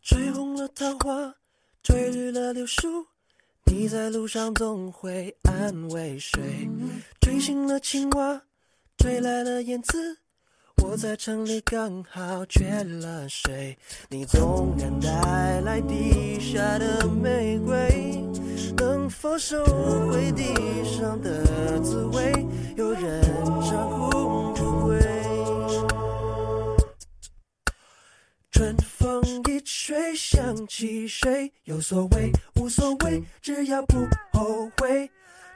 吹红了桃花，吹绿了柳树。你在路上总会安慰谁？吹醒了青蛙，吹来了燕子。我在城里刚好缺了水，你纵然带来地下的玫瑰，能否收回地上的滋味？有人照顾春风一吹想起谁？有所谓无所谓，只要不后悔。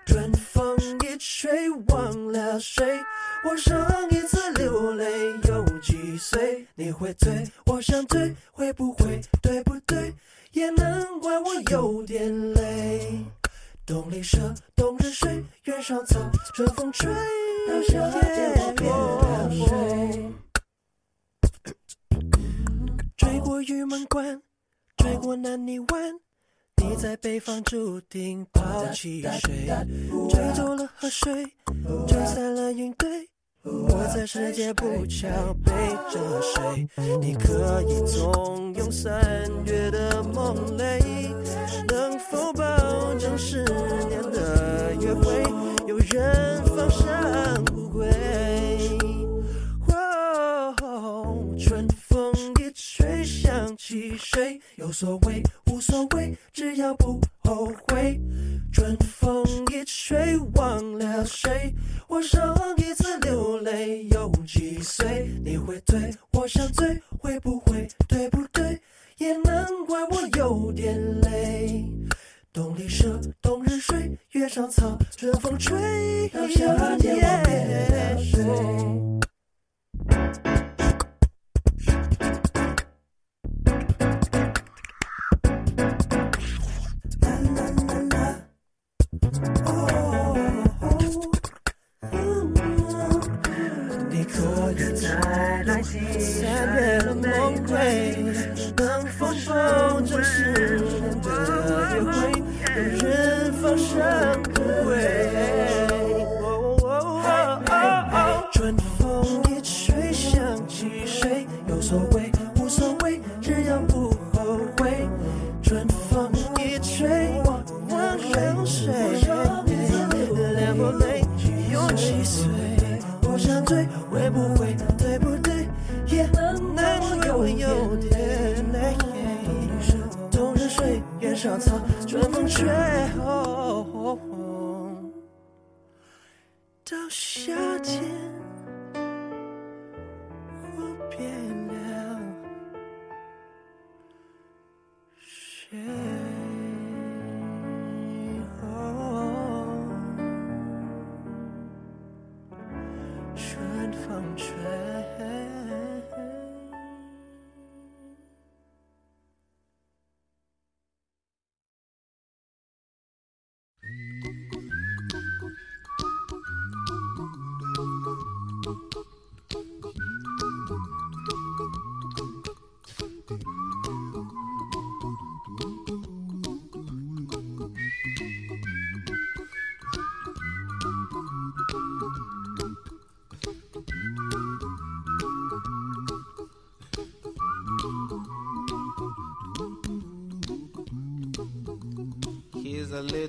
春风一吹忘了谁？我上一次流泪有几岁？你会醉，我想醉，会不会对不对？也难怪我有点累。冬里蛇，冬日睡，原上草，春风吹，到夏天我变了谁？玉门关，追过南泥湾。你在北方注定抛弃谁？吹走了河水，吹散了云堆。我在世界不巧背着谁？你可以纵容三月的梦泪，能否保证十年的约会有人起谁？有所谓无所谓，只要不后悔。春风一吹忘了谁？我上一次流泪有几岁？你会醉，我想醉，会不会对不对？也难怪我有点累。冬里蛇，冬日睡，月上草，春风吹，到夏天我变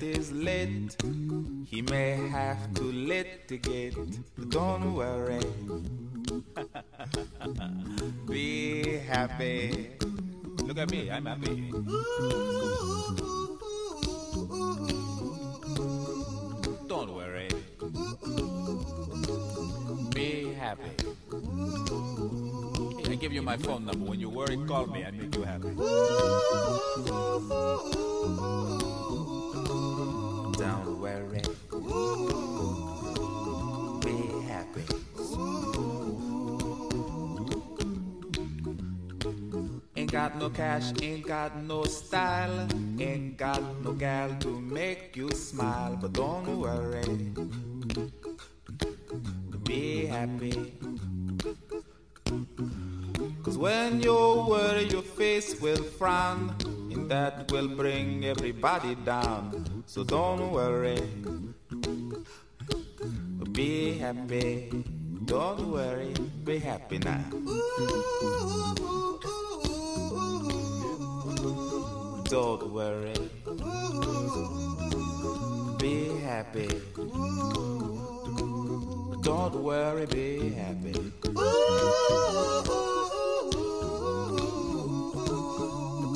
rent is late, he may have to litigate. But don't worry, be happy. Look at me, I'm happy. Don't worry, be happy. I give you my phone number. When you're worried, call me. I make you happy. Don't worry. Be happy. Ain't got no cash, ain't got no style, ain't got no gal to make you smile. But don't worry. Be happy. Cause when you worry, your face will frown, that will bring everybody down. So don't worry, be happy. Don't worry, be happy now. Don't worry, be happy. Don't worry, be happy.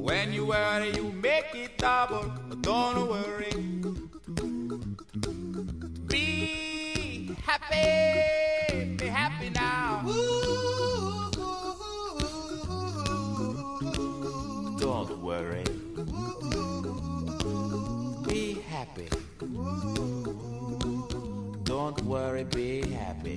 When you worry, you make it double. Don't worry. Be happy. Be happy now. Don't worry. Be happy. Don't worry, be happy.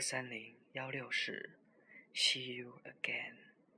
二三零幺六四，See you again。